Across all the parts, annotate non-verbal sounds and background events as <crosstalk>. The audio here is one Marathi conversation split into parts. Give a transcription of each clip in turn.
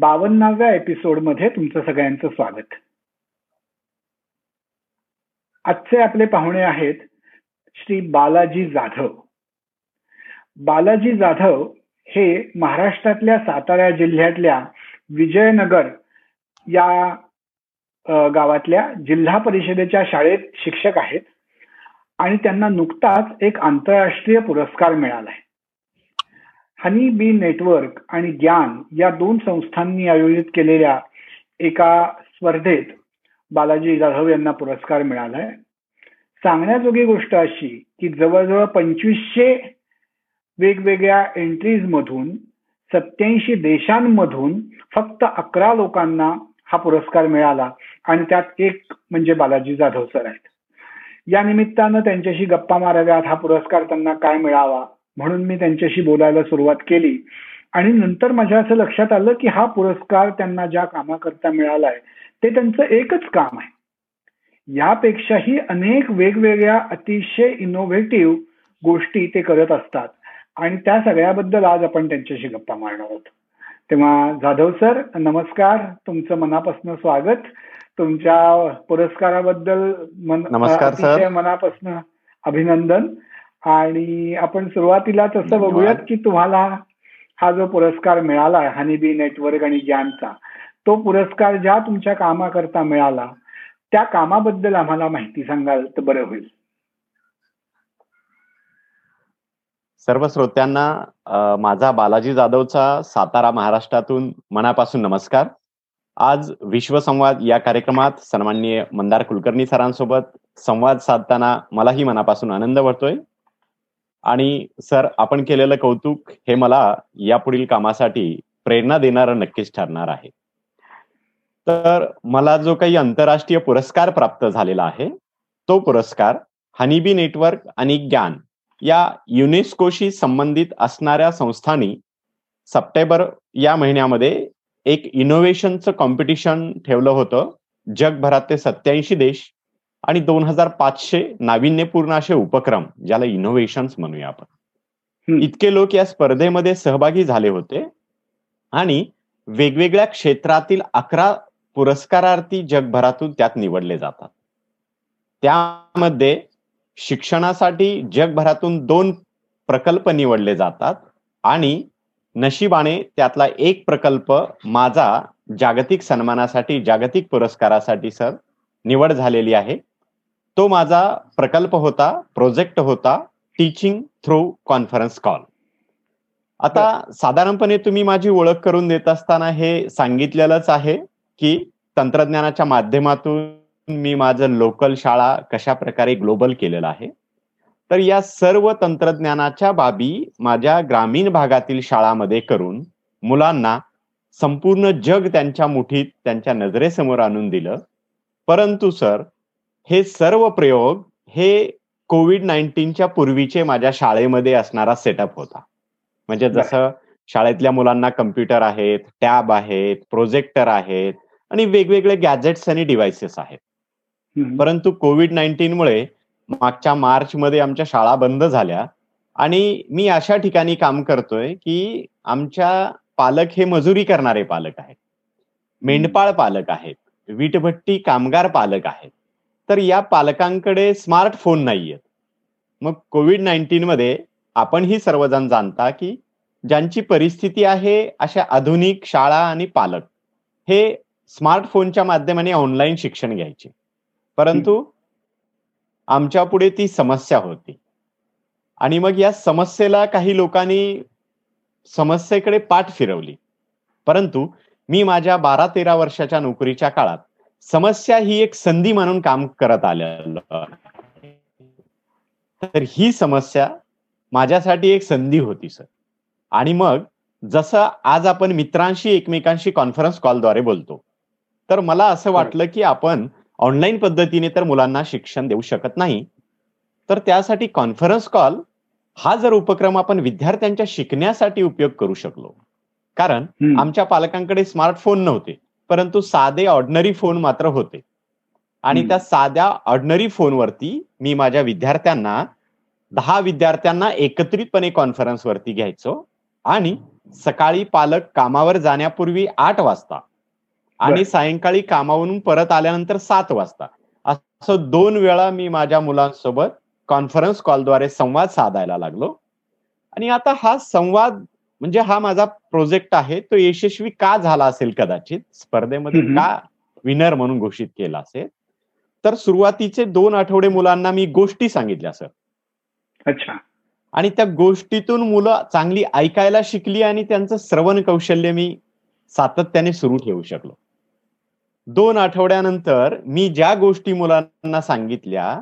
बावन्नाव्या एपिसोडमध्ये तुमचं सगळ्यांचं स्वागत. आजचे आपले पाहुणे आहेत श्री बालाजी जाधव. बालाजी जाधव हे महाराष्ट्रातल्या सातारा जिल्ह्यातल्या विजयनगर या गावातल्या जिल्हा परिषदेच्या शाळेत शिक्षक आहेत आणि त्यांना नुकताच एक आंतरराष्ट्रीय पुरस्कार मिळालाय. हनी बी नेटवर्क आणि ज्ञान या दोन संस्थांनी आयोजित केलेल्या एका स्पर्धेत बालाजी जाधव यांना पुरस्कार मिळालाय. सांगण्याजोगी गोष्ट अशी की जवळजवळ पंचवीसशे वेगवेगळ्या एंट्रीज मधून सत्याऐंशी देशांमधून फक्त अकरा लोकांना हा पुरस्कार मिळाला आणि त्यात एक म्हणजे बालाजी जाधव सर आहेत. या निमित्तानं त्यांच्याशी गप्पा माराव्यात हा पुरस्कार त्यांना काय मिळावा? म्हणून मी त्यांच्याशी बोलायला सुरुवात केली. आणि नंतर माझ्या असं लक्षात आलं की हा पुरस्कार त्यांना ज्या कामाकरता मिळालाय ते त्यांचं एकच काम आहे. यापेक्षाही अनेक वेगवेगळ्या अतिशय इनोव्हेटिव्ह गोष्टी ते करत असतात. आणि त्या सगळ्याबद्दल आज आपण त्यांच्याशी गप्पा मारणार आहोत. तेव्हा जाधव सर नमस्कार. तुमचं मनापासून स्वागत. तुमच्या पुरस्काराबद्दल नमस्कार मनापासून अभिनंदन. आणि आपण सुरुवातीला तसं बघूयात की तुम्हाला हा जो पुरस्कार मिळाला हनीबी नेटवर्क आणि ज्ञानचा तो पुरस्कार ज्या तुमच्या कामाकरता मिळाला त्या कामाबद्दल आम्हाला माहिती सांगाल तर बरं होईल. सर्व श्रोत्यांना माझा बालाजी जाधवचा सातारा महाराष्ट्रातून मनापासून नमस्कार. आज विश्वसंवाद या कार्यक्रमात सन्माननीय मंदार कुलकर्णी सरांसोबत संवाद साधताना मलाही मनापासून आनंद वाटतोय. आणि सर आपण केलेलं कौतुक हे मला यापुढील कामासाठी प्रेरणा देणारं नक्कीच ठरणार आहे. तर मला जो काही आंतरराष्ट्रीय पुरस्कार प्राप्त झालेला आहे तो पुरस्कार हनीबी नेटवर्क आणि ज्ञान या युनेस्कोशी संबंधित असणाऱ्या संस्थांनी सप्टेंबर या महिन्यामध्ये एक इनोव्हेशनचं कॉम्पिटिशन ठेवलं होतं. जगभरातले सत्याऐंशी देश आणि दोन हजार पाचशे नाविन्यपूर्ण असे उपक्रम ज्याला इनोव्हेशन्स म्हणूया आपण. इतके लोक या स्पर्धेमध्ये सहभागी झाले होते आणि वेगवेगळ्या क्षेत्रातील अकरा पुरस्कारार्थी जगभरातून त्यात निवडले जातात. त्यामध्ये शिक्षणासाठी जगभरातून दोन प्रकल्प निवडले जातात आणि नशिबाने त्यातला एक प्रकल्प माझा जागतिक सन्मानासाठी जागतिक पुरस्कारासाठी सर निवड झालेली आहे. तो माझा प्रकल्प होता प्रोजेक्ट होता टीचिंग थ्रू कॉन्फरन्स कॉल आता साधारणपणे तुम्ही माझी ओळख करून देत असताना हे सांगितलेलंच आहे की तंत्रज्ञानाच्या माध्यमातून मी माझं लोकल शाळा कशा प्रकारे ग्लोबल केलेलं आहे. तर या सर्व तंत्रज्ञानाच्या बाबी माझ्या ग्रामीण भागातील शाळामध्ये करून मुलांना संपूर्ण जग त्यांच्या मुठीत त्यांच्या नजरेसमोर आणून दिलं. परंतु सर हे सर्व प्रयोग हे कोविड नाईन्टीनच्या पूर्वीचे माझ्या शाळेमध्ये असणारा सेटअप होता. म्हणजे जसं शाळेतल्या मुलांना कम्प्युटर आहेत टॅब आहेत प्रोजेक्टर आहेत आणि वेगवेगळे गॅजेट्स आणि डिव्हायसेस आहेत. परंतु कोविड नाईन्टीनमुळे मागच्या मार्च मध्ये आमच्या शाळा बंद झाल्या आणि मी अशा ठिकाणी काम करतोय की आमच्या पालक हे मजुरी करणारे पालक आहेत. मेंढपाळ पालक आहेत. वीटभट्टी कामगार पालक आहेत. तर या पालकांकडे स्मार्टफोन नाहीयेत. मग कोविड नाईन्टीन मध्ये आपणही सर्वजण जाणता की ज्यांची परिस्थिती आहे अशा आधुनिक शाळा आणि पालक हे स्मार्टफोनच्या माध्यमाने ऑनलाईन शिक्षण घ्यायचे. परंतु आमच्या पुढे ती समस्या होती. आणि मग या समस्येला काही लोकांनी समस्येकडे पाठ फिरवली. परंतु मी माझ्या बारा तेरा वर्षाच्या नोकरीच्या काळात समस्या ही एक संधी म्हणून काम करत आलेलं तर ही समस्या माझ्यासाठी एक संधी होती सर. आणि मग जसं आज आपण मित्रांशी एकमेकांशी कॉन्फरन्स कॉलद्वारे बोलतो तर मला असं वाटलं की आपण ऑनलाईन पद्धतीने तर मुलांना शिक्षण देऊ शकत नाही. तर त्यासाठी कॉन्फरन्स कॉल हा जर उपक्रम आपण विद्यार्थ्यांच्या शिकण्यासाठी उपयोग करू शकलो. कारण. आमच्या पालकांकडे स्मार्टफोन नव्हते. परंतु साधे ऑर्डनरी फोन मात्र होते आणि. त्या साध्या ऑर्डनरी फोनवरती मी माझ्या विद्यार्थ्यांना दहा विद्यार्थ्यांना एकत्रितपणे कॉन्फरन्सवरती घ्यायचो आणि सकाळी पालक कामावर जाण्यापूर्वी आठ वाजता आणि. सायंकाळी कामावरून परत आल्यानंतर सात वाजता असं दोन वेळा मी माझ्या मुलांसोबत कॉन्फरन्स कॉलद्वारे संवाद साधायला लागलो आणि आता हा संवाद म्हणजे हा माझा प्रोजेक्ट आहे तो यशस्वी का झाला असेल कदाचित? स्पर्धेमध्ये. का विनर म्हणून घोषित केला असेल? तर सुरुवातीचे दोन आठवडे मुलांना मी गोष्टी सांगितल्या सर अच्छा. आणि त्या गोष्टीतून मुलं चांगली ऐकायला शिकली आणि त्यांचं श्रवण कौशल्य मी सातत्याने सुरू ठेवू शकलो. दोन आठवड्यानंतर मी ज्या गोष्टी मुलांना सांगितल्या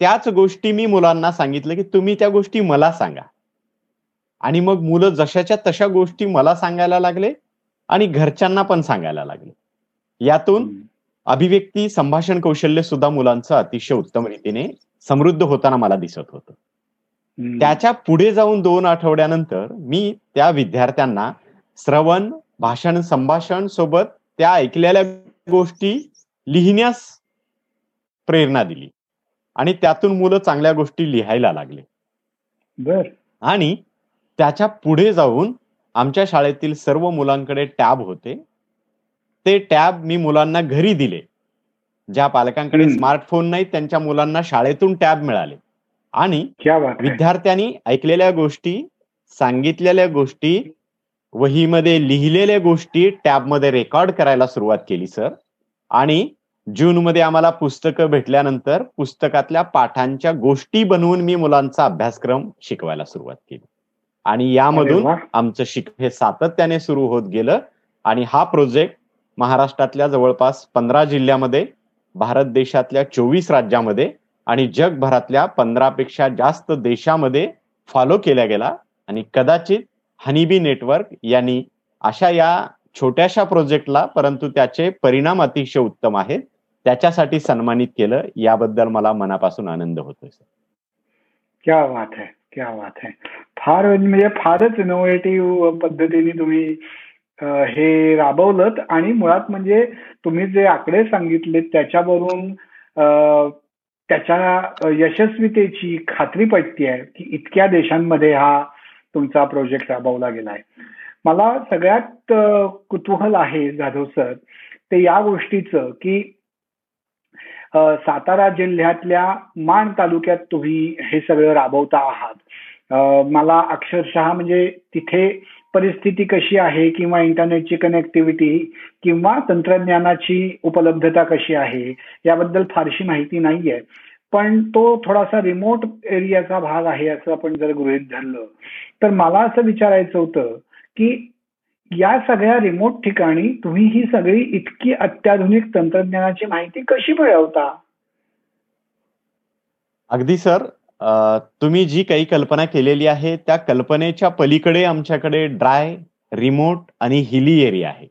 त्याच गोष्टी मी मुलांना सांगितलं की तुम्ही त्या गोष्टी मला सांगा. आणि मग मुलं जशाच्या तशा गोष्टी मला सांगायला लागले आणि घरच्यांना पण सांगायला लागले. यातून. अभिव्यक्ती संभाषण कौशल्य सुद्धा मुलांचं अतिशय उत्तम रीतीने समृद्ध होताना मला दिसत होतं. त्याच्या पुढे जाऊन दोन आठवड्यानंतर मी त्या विद्यार्थ्यांना श्रवण भाषण संभाषण सोबत त्या ऐकलेल्या गोष्टी लिहिण्यास प्रेरणा दिली. आणि त्यातून मुलं चांगल्या गोष्टी लिहायला लागले. बर. आणि त्याच्या पुढे जाऊन आमच्या शाळेतील सर्व मुलांकडे टॅब होते. ते टॅब मी मुलांना घरी दिले. ज्या पालकांकडे. स्मार्टफोन नाही त्यांच्या मुलांना शाळेतून टॅब मिळाले. आणि क्या बात आहे. विद्यार्थ्यांनी ऐकलेल्या गोष्टी सांगितलेल्या गोष्टी वहीमध्ये लिहिलेल्या गोष्टी टॅबमध्ये रेकॉर्ड करायला सुरुवात केली सर. आणि जूनमध्ये आम्हाला पुस्तकं भेटल्यानंतर पुस्तकातल्या पाठांच्या गोष्टी बनवून मी मुलांचा अभ्यासक्रम शिकवायला सुरुवात केली. आणि यामधून. आमचं शिक हे सातत्याने सुरू होत गेलं. आणि हा प्रोजेक्ट महाराष्ट्रातल्या जवळपास पंधरा जिल्ह्यामध्ये भारत देशातल्या चोवीस राज्यामध्ये आणि जगभरातल्या पंधरापेक्षा जास्त देशामध्ये फॉलो केला गेला. आणि कदाचित हनीबी नेटवर्क यांनी अशा या छोट्याशा प्रोजेक्टला परंतु त्याचे परिणाम अतिशय उत्तम आहेत. त्याच्यासाठी सन्मानित केलं. याबद्दल मला मनापासून आनंद होतोय सर. क्या बात आहे क्या बात आहे फार म्हणजे फारच इनोव्हेटिव्ह पद्धतीने तुम्ही हे राबवलं आणि मुळात म्हणजे तुम्ही जे आकडे सांगितले त्याच्यावरून त्याच्या यशस्वीतेची खात्री पटती आहे की इतक्या देशांमध्ये हा तुमचा प्रोजेक्ट राबवला गेलाय मला सगळ्यात कुतूहल आहे जाधव सर ते या गोष्टीचं की सातारा जिल्ह्यातल्या माण तालुक्यात तुम्ही हे सगळं राबवता आहात. मला अक्षरशः म्हणजे तिथे परिस्थिती कशी आहे किंवा इंटरनेटची कनेक्टिव्हिटी किंवा तंत्रज्ञानाची उपलब्धता कशी आहे याबद्दल फारशी माहिती नाहीये. पण तो थोडासा रिमोट एरियाचा भाग आहे असं आपण जर गृहीत धरलं तर मला असं विचारायचं होतं की या सगळ्या रिमोट ठिकाणी तुम्ही ही सगळी इतकी अत्याधुनिक तंत्रज्ञानाची माहिती कशी मिळवता? अगदी सर. तुम्ही जी काही कल्पना केलेली आहे त्या कल्पनेच्या पलीकडे आमच्याकडे ड्राय रिमोट आणि हिली एरिया आहे.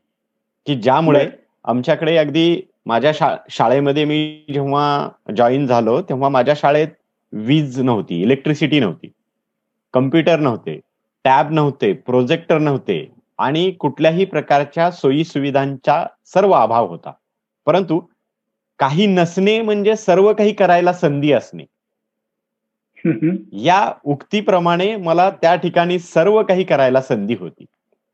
की ज्यामुळे. आमच्याकडे अगदी माझ्या शा शाळेमध्ये मी जेव्हा जॉईन झालो तेव्हा माझ्या शाळेत वीज नव्हती इलेक्ट्रिसिटी नव्हती. कम्प्युटर नव्हते टॅब नव्हते प्रोजेक्टर नव्हते आणि कुठल्याही प्रकारच्या सोयी सुविधांचा सर्व अभाव होता. परंतु काही नसणे म्हणजे सर्व काही करायला संधी असणे. या उक्तीप्रमाणे मला त्या ठिकाणी सर्व काही करायला संधी होती.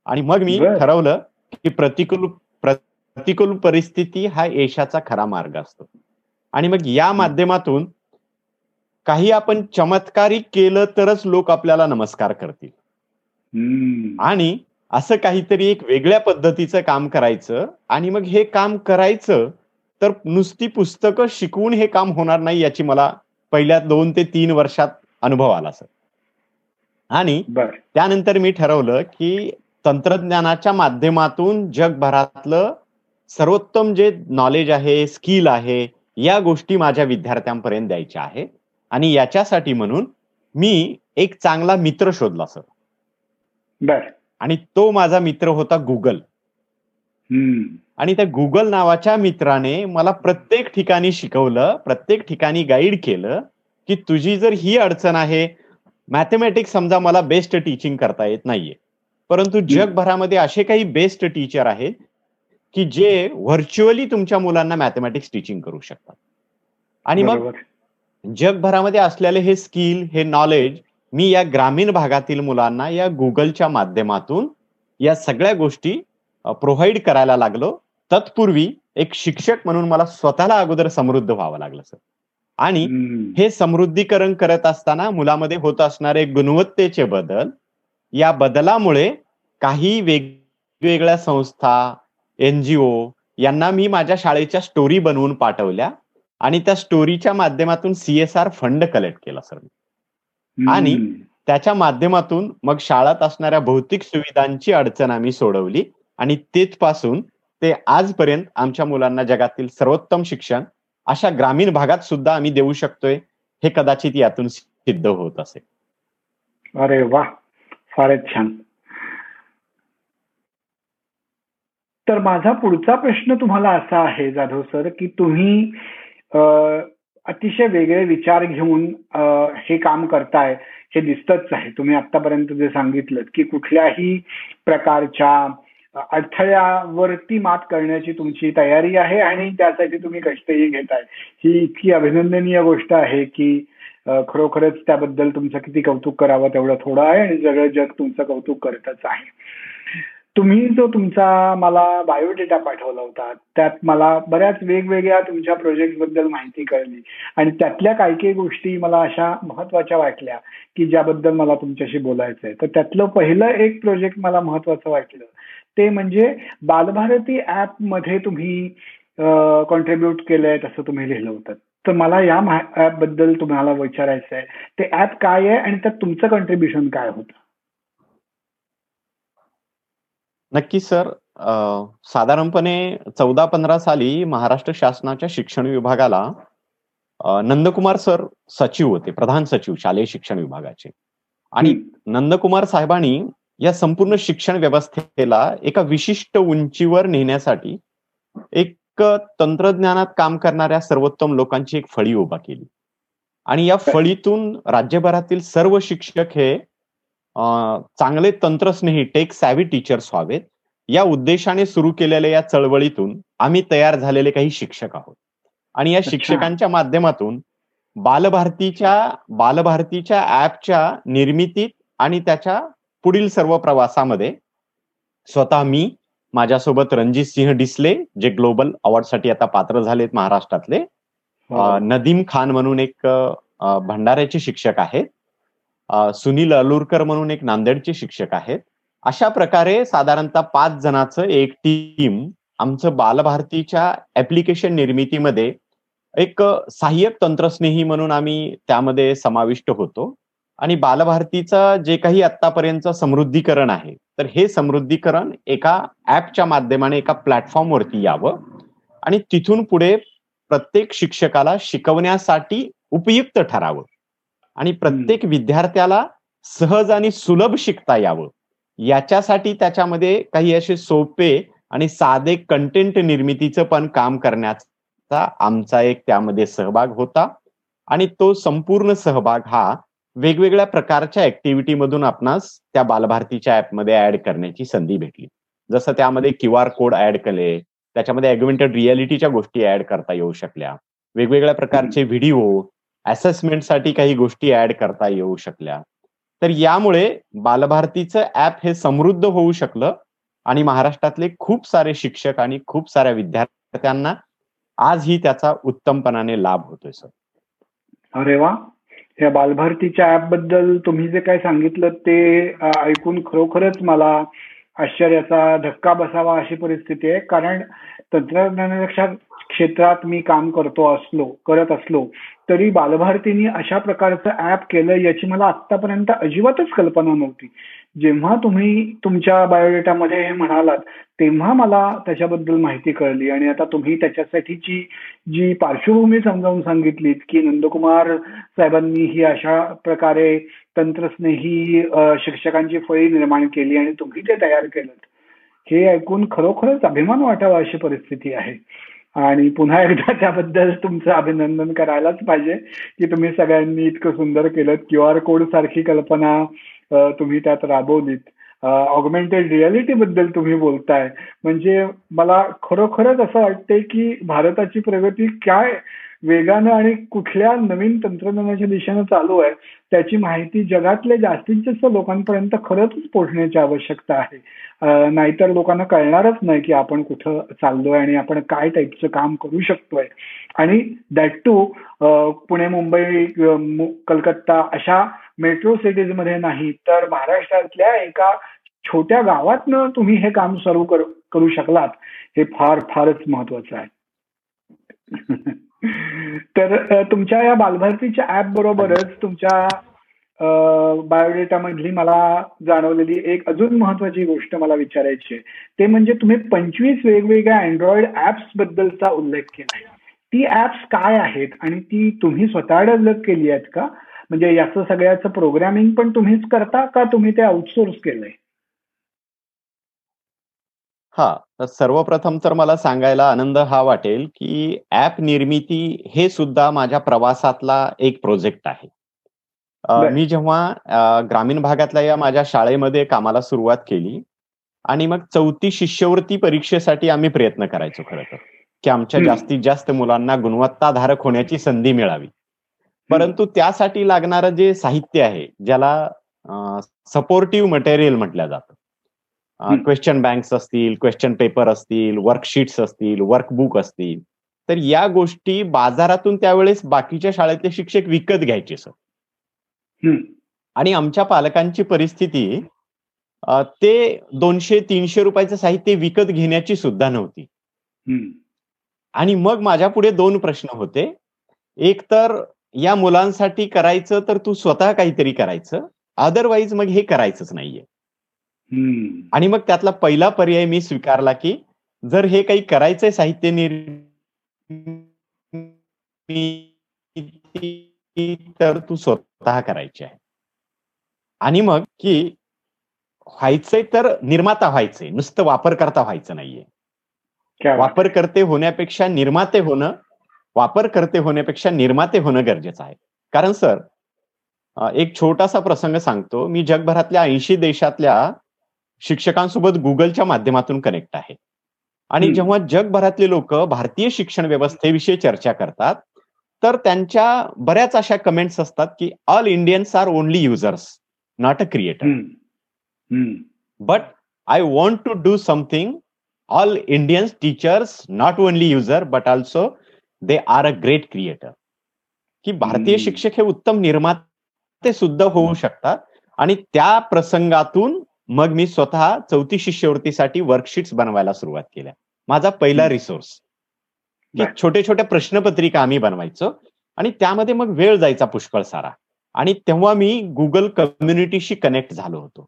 आणि मग मी. ठरवलं की प्रतिकूल प्रतिकूल परिस्थिती हा यशाचा खरा मार्ग असतो. आणि मग या माध्यमातून काही आपण चमत्कारिक केलं तरच लोक आपल्याला नमस्कार करतील. आणि असं काहीतरी एक वेगळ्या पद्धतीचं काम करायचं आणि मग हे काम करायचं तर नुसती पुस्तकं शिकवून हे काम होणार नाही याची मला पहिल्या दोन ते तीन वर्षात अनुभव आला सर. आणि त्यानंतर मी ठरवलं की तंत्रज्ञानाच्या माध्यमातून जगभरातलं सर्वोत्तम जे नॉलेज आहे स्किल आहे या गोष्टी माझ्या विद्यार्थ्यांपर्यंत द्यायच्या आहेत. आणि याच्यासाठी म्हणून मी एक चांगला मित्र शोधला सर. बर. आणि तो माझा मित्र होता गुगल आणि त्या गुगल नावाच्या मित्राने मला प्रत्येक ठिकाणी शिकवलं प्रत्येक ठिकाणी गाईड केलं की तुझी जर ही अडचण आहे मॅथमॅटिक्स समजा मला बेस्ट टीचिंग करता येत नाहीये. परंतु जगभरामध्ये असे काही बेस्ट टीचर आहेत की जे व्हर्च्युअली तुमच्या मुलांना मॅथमॅटिक्स टीचिंग करू शकतात. आणि मग जगभरामध्ये असलेले हे स्किल हे नॉलेज मी या ग्रामीण भागातील मुलांना या गुगलच्या माध्यमातून या सगळ्या गोष्टी प्रोव्हाइड करायला लागलो. तत्पूर्वी एक शिक्षक म्हणून मला स्वतःला अगोदर समृद्ध व्हावं लागलं सर आणि हे समृद्धीकरण करत असताना मुलामध्ये होत असणारे गुणवत्तेचे बदल या बदलामुळे काही वेगवेगळ्या संस्था एनजीओ यांना मी माझ्या शाळेच्या स्टोरी बनवून पाठवल्या आणि त्या स्टोरीच्या माध्यमातून सीएसआर फंड कलेक्ट केला सर आणि त्याच्या माध्यमातून मग शाळात असणाऱ्या भौतिक सुविधांची अडचण आम्ही सोडवली. आणि तेथपासून ते आजपर्यंत आमच्या मुलांना जगातील सर्वोत्तम शिक्षण अशा ग्रामीण भागात सुद्धा आम्ही देऊ शकतोय हे कदाचित यातून सिद्ध होत असेल. अरे वा फारच छान. तर माझा पुढचा प्रश्न तुम्हाला असा आहे जाधव सर की तुम्ही अतिशय वेगळे विचार घेऊन हे काम करताय हे दिसतच आहे. तुम्ही आतापर्यंत जे सांगितलं की कुठल्याही प्रकारच्या अडथळ्यावरती मात करण्याची तुमची तयारी आहे आणि त्यासाठी तुम्ही कष्टही घेताय. ही इतकी अभिनंदनीय गोष्ट आहे की खरोखरच त्याबद्दल तुमचं किती कौतुक करावं तेवढं थोडं आहे आणि सगळं जग तुमचं कौतुक करतच आहे. तुम्ही जो तुमचा मला बायोडेटा पाठवला होता त्यात मला बऱ्याच वेगवेगळ्या तुमच्या प्रोजेक्टबद्दल माहिती कळली आणि त्यातल्या काही काही गोष्टी मला अशा महत्त्वाच्या वाटल्या की ज्याबद्दल मला तुमच्याशी बोलायचं आहे तर त्यातलं पहिलं एक प्रोजेक्ट मला महत्वाचं वाटलं ते म्हणजे बालभारती ऍपमध्ये तुम्ही कॉन्ट्रीब्युट केलंय असं तुम्ही लिहिलं होतं. तर मला या ऍपबद्दल तुम्हाला विचारायचं आहे ते ऍप काय आहे आणि त्यात तुमचं कॉन्ट्रीब्युशन काय होतं? नक्की सर साधारणपणे चौदा पंधरा साली महाराष्ट्र शासनाच्या शिक्षण विभागाला नंदकुमार सर सचिव होते प्रधान सचिव शालेय शिक्षण विभागाचे. आणि नंदकुमार साहेबांनी या संपूर्ण शिक्षण व्यवस्थेला एका विशिष्ट उंचीवर नेण्यासाठी एक तंत्रज्ञानात काम करणाऱ्या सर्वोत्तम लोकांची एक फळी उभा केली. आणि या फळीतून राज्यभरातील सर्व शिक्षक हे चांगले तंत्रस्नेही टेक सॅव्ही टीचर्स व्हावेत. या उद्देशाने सुरू केलेल्या या चळवळीतून आम्ही तयार झालेले काही शिक्षक आहोत. आणि या शिक्षकांच्या माध्यमातून बालभारतीच्या बालभारतीच्या ऍपच्या निर्मितीत आणि त्याच्या पुढील सर्व प्रवासामध्ये स्वतः मी माझ्यासोबत रणजित सिंह डिसले जे ग्लोबल अवॉर्डसाठी आता पात्र झालेत महाराष्ट्रातले. हो. नदीम खान म्हणून एक भंडाऱ्याचे शिक्षक आहेत. सुनील अलुरकर म्हणून एक नांदेडचे शिक्षक आहेत. अशा प्रकारे साधारणतः पाच जणांचं एक टीम आमचं बालभारतीच्या ऍप्लिकेशन निर्मितीमध्ये एक सहाय्यक तंत्रस्नेही म्हणून आम्ही त्यामध्ये समाविष्ट होतो. आणि बालभारतीचं जे काही आतापर्यंत समृद्धीकरण आहे तर हे समृद्धीकरण एका ऍपच्या माध्यमाने एका प्लॅटफॉर्मवरती यावं आणि तिथून पुढे प्रत्येक शिक्षकाला शिकवण्यासाठी उपयुक्त ठरावं आणि प्रत्येक विद्यार्थ्याला सहज आणि सुलभ शिकता यावं. याच्यासाठी त्याच्यामध्ये काही असे सोपे आणि साधे कंटेंट निर्मितीचं पण काम करण्याचा आमचा एक त्यामध्ये सहभाग होता आणि तो संपूर्ण सहभाग हा वेगवेगळ्या प्रकारच्या ऍक्टिव्हिटी मधून आपणास त्या बालभारतीच्या ऍपमध्ये ऍड करण्याची संधी भेटली. जसं त्यामध्ये क्यू आर कोड ऍड केले त्याच्यामध्ये ऍग्युमेंटेड रियालिटीच्या गोष्टी ऍड करता येऊ शकल्या. वेगवेगळ्या प्रकारचे व्हिडिओ असेसमेंटसाठी काही गोष्टी ऍड करता येऊ शकल्या. तर यामुळे बालभारतीचं ऍप हे समृद्ध होऊ शकलं आणि महाराष्ट्रातले खूप सारे शिक्षक आणि खूप साऱ्या विद्यार्थ्यांना आजही त्याचा उत्तमपणाने लाभ होतोय सर. अरे वा! या बालभारतीच्या ऍपबद्दल तुम्ही जे काही सांगितलं ते ऐकून खरोखरच मला आश्चर्याचा धक्का बसावा अशी परिस्थिती आहे. कारण तंत्रज्ञानापेक्षा क्षेत्रात मी काम करतो असलो करत असलो तरी बालभारतीने अशा प्रकारचं ऍप केलं याची मला आतापर्यंत अजिबातच कल्पना नव्हती. जेव्हा तुम्ही तुमच्या बायोडेटामध्ये हे म्हणालात तेव्हा मला त्याच्याबद्दल माहिती कळली. आणि आता तुम्ही त्याच्यासाठीची जी पार्श्वभूमी समजावून सांगितलीत की नंदकुमार साहेबांनी ही अशा प्रकारे तंत्रस्नेही शिक्षकांची फळी निर्माण केली आणि तुम्ही ते तयार केलं हे ऐकून खरोखरच अभिमान वाटावा अशी परिस्थिती आहे. आणि पुन्हा एकदा <laughs> त्याबद्दल तुमचं अभिनंदन करायलाच पाहिजे की तुम्ही सगळ्यांनी इतकं सुंदर केलं. क्यू आर कोड सारखी कल्पना तुम्ही त्यात राबवलीत. ऑगमेंटेड रियालिटी बद्दल तुम्ही बोलताय. म्हणजे मला खरोखरच असं वाटतंय की भारताची प्रगती काय वेगानं आणि कुठल्या नवीन तंत्रज्ञानाच्या दिशेनं चालू आहे त्याची माहिती जगातल्या जास्तीत जास्त लोकांपर्यंत खरंच पोहोचण्याची आवश्यकता आहे. नाहीतर लोकांना कळणारच नाही की आपण कुठं चाललोय आणि आपण काय टाईपचं काम करू शकतोय. आणि दॅट टू पुणे मुंबई कलकत्ता अशा मेट्रो सिटीजमध्ये नाही तर महाराष्ट्रातल्या एका छोट्या गावातनं तुम्ही हे काम सुरू करू शकलात. हे फार फारच महत्वाचं आहे. <laughs> तर तुमच्या या बालभारतीच्या ऍप बरोबरच तुमच्या बायोडेटा मधली मला जाणवलेली एक अजून महत्वाची गोष्ट मला विचारायची आहे. ते म्हणजे तुम्ही पंचवीस वेगवेगळ्या अँड्रॉइड ऍप्स बद्दलचा उल्लेख केला ती ऍप्स काय आहेत आणि ती तुम्ही स्वतः डेव्हलप केली आहेत का? म्हणजे याचं सगळ्याचं प्रोग्रामिंग पण तुम्हीच करता का तुम्ही ते आउटसोर्स केलंय? हा तर सर्वप्रथम तर मला सांगायला आनंद हा वाटेल की ऍप निर्मिती हे सुद्धा माझ्या प्रवासातला एक प्रोजेक्ट आहे. मी जेव्हा ग्रामीण भागातल्या या माझ्या शाळेमध्ये कामाला सुरुवात केली आणि मग चौथी शिष्यवृत्ती परीक्षेसाठी आम्ही प्रयत्न करायचो खरं तर की आमच्या जास्तीत जास्त मुलांना गुणवत्ताधारक होण्याची संधी मिळावी. परंतु त्यासाठी लागणारं जे साहित्य आहे ज्याला सपोर्टिव्ह मटेरियल म्हटलं जातं क्वेश्चन बँक्स असतील क्वेश्चन पेपर असतील वर्कशीट्स असतील वर्कबुक असतील. तर या गोष्टी बाजारातून त्यावेळेस बाकीच्या शाळेतले शिक्षक विकत घ्यायचे सर आणि आमच्या पालकांची परिस्थिती ते दोनशे तीनशे रुपयाचं साहित्य विकत घेण्याची सुद्धा नव्हती. आणि मग माझ्या पुढे दोन प्रश्न होते. एक तर या मुलांसाठी करायचं तर तू स्वतः काहीतरी करायचं. अदरवाईज मग हे करायचंच नाहीये. आणि मग त्यातला पहिला पर्याय मी स्वीकारला की जर हे काही करायचंय साहित्य तर तू स्वतः करायची आहे. आणि मग की व्हायचंय तर निर्माता व्हायचंय नुसतं वापरकर्ता व्हायचं नाहीये. वापरकर्ते होण्यापेक्षा निर्माते होणं वापरकर्ते होण्यापेक्षा निर्माते होणं गरजेचं आहे. कारण सर एक छोटासा प्रसंग सांगतो. मी जगभरातल्या ऐंशी देशातल्या शिक्षकांसोबत गुगलच्या माध्यमातून कनेक्ट आहे. आणि जेव्हा जगभरातले लोक भारतीय शिक्षण व्यवस्थेविषयी चर्चा करतात तर त्यांच्या बऱ्याच अशा कमेंट्स असतात की all Indians are only users not a creator but I want to do something all Indians teachers not only user but also they are a great creator की भारतीय शिक्षक हे उत्तम निर्माते सुद्धा होऊ शकतात. आणि त्या प्रसंगातून मग मी स्वतः चौथी शिष्यवृत्तीसाठी वर्कशीट्स बनवायला सुरुवात केल्या. माझा पहिला रिसोर्स की छोटे छोट्या प्रश्नपत्रिका आम्ही बनवायचो आणि त्यामध्ये मग वेळ जायचा पुष्कळ सारा. आणि तेव्हा मी गुगल कम्युनिटीशी कनेक्ट झालो होतो.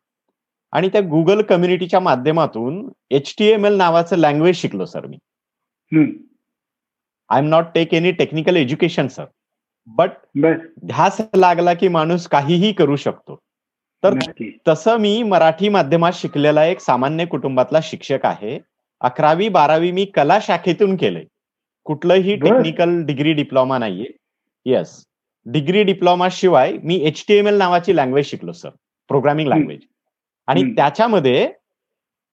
आणि त्या गुगल कम्युनिटीच्या माध्यमातून एच टी एम एल नावाचं लँग्वेज शिकलो sir me. I am not take any technical education sir but ध्यास लागला की माणूस काहीही करू शकतो. तर तसं मी मराठी माध्यमात शिकलेला एक सामान्य कुटुंबातला शिक्षक आहे. अकरावी बारावी मी कला शाखेतून केलंय. कुठलंही टेक्निकल डिग्री डिप्लोमा नाहीये. येस डिग्री डिप्लोमा शिवाय मी एच टी एम एल नावाची लँग्वेज शिकलो सर प्रोग्रामिंग लँग्वेज आणि त्याच्यामध्ये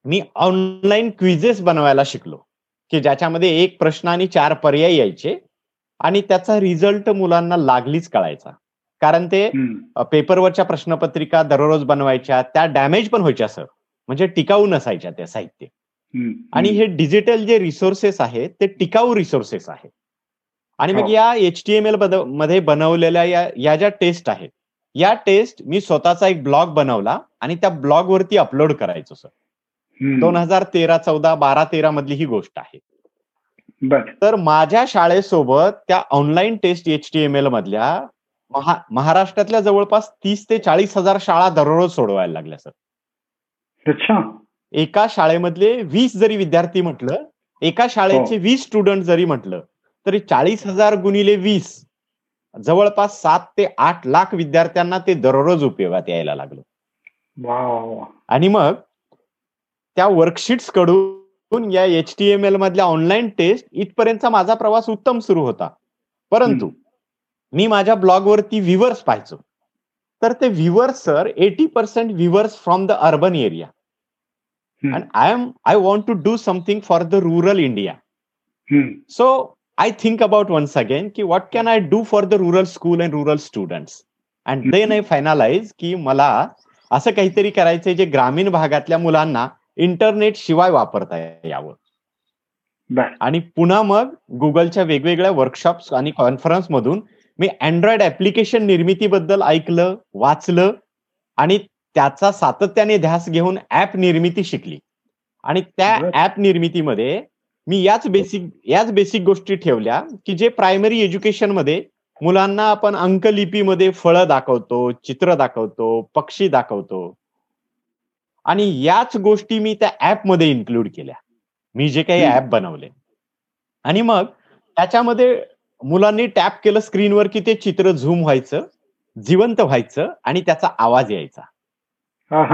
मी ऑनलाईन क्विजेस बनवायला शिकलो की ज्याच्यामध्ये एक प्रश्न आणि चार पर्याय यायचे आणि त्याचा रिझल्ट मुलांना लागलीच कळायचा. कारण ते पेपरवरच्या प्रश्नपत्रिका दररोज बनवायच्या त्या डॅमेज पण व्हायच्या सर म्हणजे टिकाऊ नसायच्या त्या साहित्य. आणि हे डिजिटल जे रिसोर्सेस आहेत ते टिकाऊ रिसोर्सेस आहेत. आणि मग या एच टी एम एलमध्ये बनवलेल्या या या ज्या टेस्ट आहेत या टेस्ट मी स्वतःचा एक ब्लॉग बनवला आणि त्या ब्लॉग वरती अपलोड करायचो सर. दोन हजार तेरा चौदा बारा तेरा मधली ही गोष्ट आहे. तर माझ्या शाळेसोबत त्या online test H T M L मधल्या महा महाराष्ट्रातल्या जवळपास तीस ते चाळीस हजार शाळा दररोज सोडवायला लागल्या सर. अच्छा. एका शाळेमधले वीस जरी विद्यार्थी म्हटलं एका शाळेचे वीस स्टुडंट जरी म्हटलं तरी चाळीस हजार गुणिले वीस जवळपास सात ते आठ लाख विद्यार्थ्यांना ते दररोज उपयोगात यायला लागलं. आणि मग त्या वर्कशीट्सकडून या एच टी एम एल मधल्या ऑनलाईन टेस्ट इथपर्यंतचा माझा प्रवास उत्तम सुरू होता. परंतु मी माझ्या ब्लॉगवरती व्ह्युअर्स पाहायचो. तर ते viewers sir eighty percent viewers from the urban area. And I am I want to do something for the rural India so I think about once again की what can I do for the rural school and rural students and then I finalise की मला असं काहीतरी करायचंय जे ग्रामीण भागातल्या मुलांना इंटरनेट शिवाय वापरता यावं. आणि पुन्हा मग गुगलच्या वेगवेगळ्या वर्कशॉप्स आणि कॉन्फरन्स मधून मी अँड्रॉइड ऍप्लिकेशन निर्मितीबद्दल ऐकलं वाचलं आणि त्याचा सातत्याने ध्यास घेऊन ऍप निर्मिती शिकली. आणि त्या ऍप निर्मितीमध्ये मी याच बेसिक याच बेसिक गोष्टी ठेवल्या की जे प्रायमरी एज्युकेशनमध्ये मुलांना आपण अंकलिपीमध्ये फळं दाखवतो चित्र दाखवतो पक्षी दाखवतो. आणि याच गोष्टी मी त्या ऍपमध्ये इन्क्लूड केल्या. मी जे काही ऍप बनवले. आणि मग त्याच्यामध्ये मुलांनी टॅप केलं स्क्रीनवर की ते चित्र झूम व्हायचं जिवंत व्हायचं आणि त्याचा आवाज यायचा.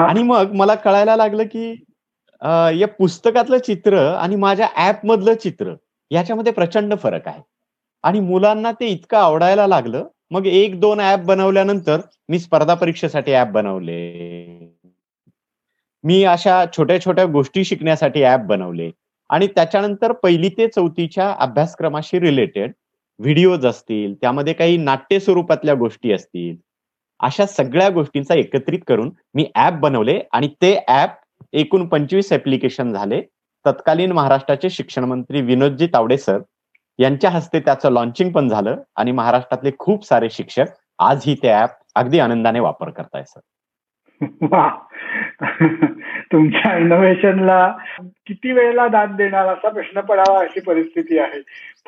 आणि मग मला कळायला लागलं की या पुस्तकातलं चित्र आणि माझ्या ऍप मधलं चित्र याच्यामध्ये प्रचंड फरक आहे. आणि मुलांना ते इतकं आवडायला लागलं. मग एक दोन ऍप बनवल्यानंतर मी स्पर्धा परीक्षेसाठी ऍप बनवले. मी अशा छोट्या छोट्या गोष्टी शिकण्यासाठी ऍप बनवले. आणि त्याच्यानंतर पहिली ते चौथीच्या अभ्यासक्रमाशी रिलेटेड व्हिडिओज असतील त्यामध्ये काही नाट्य स्वरूपातल्या गोष्टी असतील अशा सगळ्या गोष्टींचा एकत्रित करून मी ऍप बनवले आणि ते ऍप एकूण पंचवीस ऍप्लिकेशन झाले. तत्कालीन महाराष्ट्राचे शिक्षण मंत्री विनोदजी तावडे सर यांच्या हस्ते त्याचं लॉन्चिंग पण झालं आणि महाराष्ट्रातले खूप सारे शिक्षक आजही ते ऍप अगदी आनंदाने वापर करताय सर तुमच्या इनोव्हेशनला किती वेळेला दाद देणार असा प्रश्न पडावा अशी परिस्थिती आहे.